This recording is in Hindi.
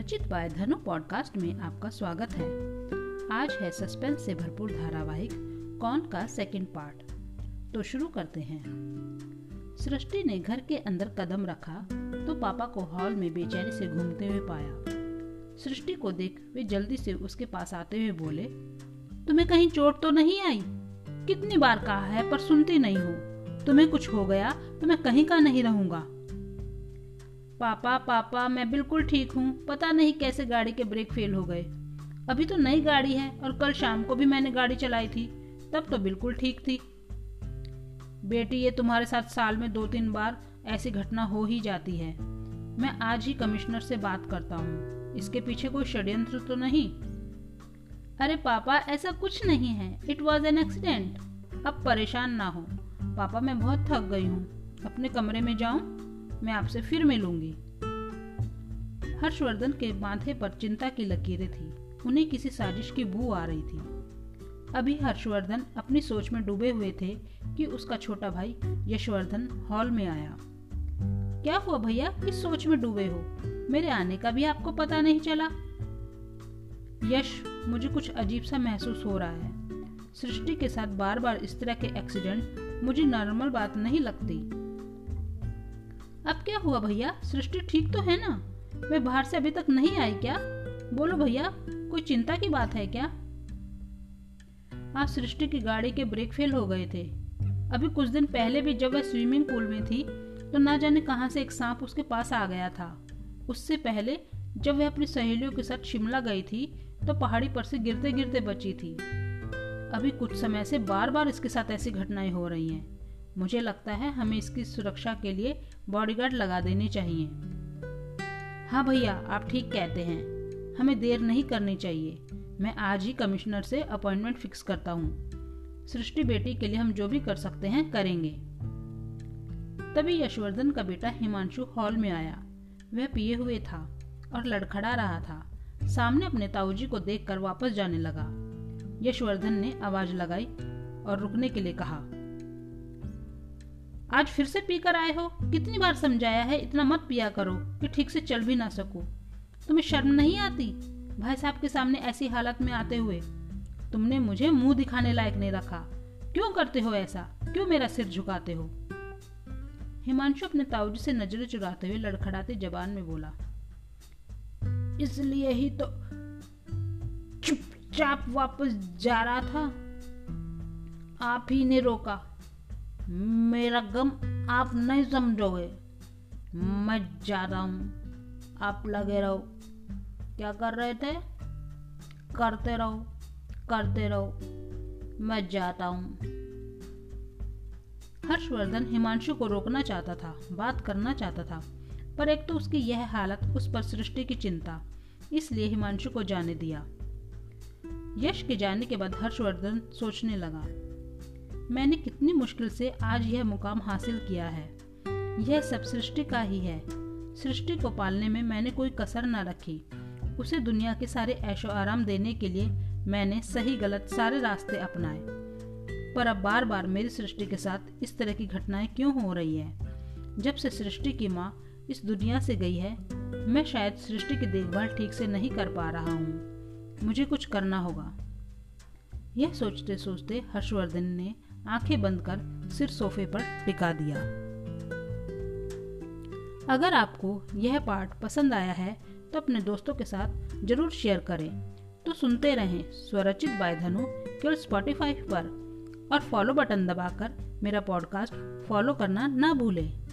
स्वरचित बाय धनु पॉडकास्ट में आपका स्वागत है। आज है सस्पेंस से भरपूर धारावाहिक, कौन का सेकंड पार्ट तो शुरू करते हैं। सृष्टि ने घर के अंदर कदम रखा तो पापा को हॉल में बेचैनी से घूमते हुए पाया। सृष्टि को देख वे जल्दी से उसके पास आते हुए बोले, तुम्हें कहीं चोट तो नहीं आई? कितनी बार कहा है पर सुनती नहीं हो। तुम्हें कुछ हो गया तो मैं कहीं का नहीं रहूँगा। पापा पापा, मैं बिल्कुल ठीक हूँ। पता नहीं कैसे गाड़ी के ब्रेक फेल हो गए। अभी तो नई गाड़ी है और कल शाम को भी मैंने गाड़ी चलाई थी। तब तो बिल्कुल ठीक थी। बेटी, ये तुम्हारे साथ साल में दो तीन बार ऐसी घटना हो ही जाती है। मैं आज ही कमिश्नर से बात करता हूँ। इसके पीछे कोई षड्यंत्र तो नहीं? अरे पापा, ऐसा कुछ नहीं है। इट वॉज़ एन एक्सीडेंट अब परेशान ना हो। पापा, मैं बहुत थक गई हूँ। अपने कमरे में जाऊँ? मैं आपसे फिर मिलूँगी। हर्षवर्धन के माथे पर चिंता की लकीरें थी। उन्हें किसी साजिश की बू आ रही थी। अभी हर्षवर्धन अपनी सोच में डूबे हुए थे कि उसका छोटा भाई यशवर्धन हॉल में आया। क्या हुआ भैया? किस सोच में डूबे हो। मेरे आने का भी आपको पता नहीं चला। यश, मुझे कुछ अजीब सा महसूस हो रहा है। सृष्टि के साथ बार बार इस तरह के एक्सीडेंट मुझे नॉर्मल बात नहीं लगती। अब क्या हुआ भैया? सृष्टि ठीक तो है ना? वे बाहर से अभी तक नहीं आई क्या? बोलो भैया, कोई चिंता की बात है क्या? आज सृष्टि की गाड़ी के ब्रेक फेल हो गए थे। अभी कुछ दिन पहले भी जब वह स्विमिंग पूल में थी तो ना जाने कहाँ से एक सांप उसके पास आ गया था। उससे पहले जब वह अपनी सहेलियों के साथ शिमला गई थी तो पहाड़ी पर से गिरते गिरते बची थी। अभी कुछ समय से बार बार इसके साथ ऐसी घटनाएँ हो रही हैं। मुझे लगता है हमें इसकी सुरक्षा के लिए बॉडीगार्ड लगा देने चाहिए। हाँ भैया, आप ठीक कहते हैं। हमें देर नहीं करनी चाहिए। मैं आज ही कमिश्नर से अपॉइंटमेंट फिक्स करता हूँ। सृष्टि बेटी के लिए हम जो भी कर सकते हैं, करेंगे। तभी यशवर्धन का बेटा हिमांशु हॉल में आया। वह पिए हुए था और लड़खड़ा रहा था। सामने अपने ताऊजी को देखकर वापस जाने लगा। यशवर्धन ने आवाज़ लगाई और रुकने के लिए कहा आज फिर से पीकर आए हो? कितनी बार समझाया है? इतना मत पिया करो कि ठीक से चल भी ना सको। तुम्हें शर्म नहीं आती? भाई साहब के सामने ऐसी हालत में आते हुए। तुमने मुझे मुँह दिखाने लायक नहीं रखा। क्यों करते हो ऐसा? क्यों मेरा सिर झुकाते हो? हिमांशु अपने ताऊजी से नज़रें चुराते हुए लड़खड़ाते जबान में बोला, इसलिए ही तो चुपचाप वापस जा रहा था। आप ही ने रोका। मेरा गम आप नहीं समझोगे। मैं जा रहा हूँ। आप लगे रहो। क्या कर रहे थे? करते रहो। करते रहो। मैं जाता हूँ। हर्षवर्धन हिमांशु को रोकना चाहता था, बात करना चाहता था, पर एक तो उसकी यह हालत उस पर सृष्टि की चिंता, इसलिए हिमांशु को जाने दिया। यश के जाने के बाद हर्षवर्धन सोचने लगा। मैंने कितनी मुश्किल से आज यह मुकाम हासिल किया है। यह सब सृष्टि का ही है। सृष्टि को पालने में मैंने कोई कसर न रखी। उसे दुनिया के सारे ऐशो आराम देने के लिए मैंने सही गलत सारे रास्ते अपनाए। पर अब बार बार मेरी सृष्टि के साथ इस तरह की घटनाएँ क्यों हो रही है? जब से सृष्टि की माँ इस दुनिया से गई है, मैं शायद सृष्टि की देखभाल ठीक से नहीं कर पा रहा हूँ। मुझे कुछ करना होगा। यह सोचते सोचते हर्षवर्धन ने आँखें बंद कर सिर सोफे पर टिका दिया। अगर आपको यह पार्ट पसंद आया है तो अपने दोस्तों के साथ ज़रूर शेयर करें। तो सुनते रहें स्वरचित बाय धनु केवल स्पॉटिफाई पर और फॉलो बटन दबाकर मेरा पॉडकास्ट फॉलो करना ना भूलें।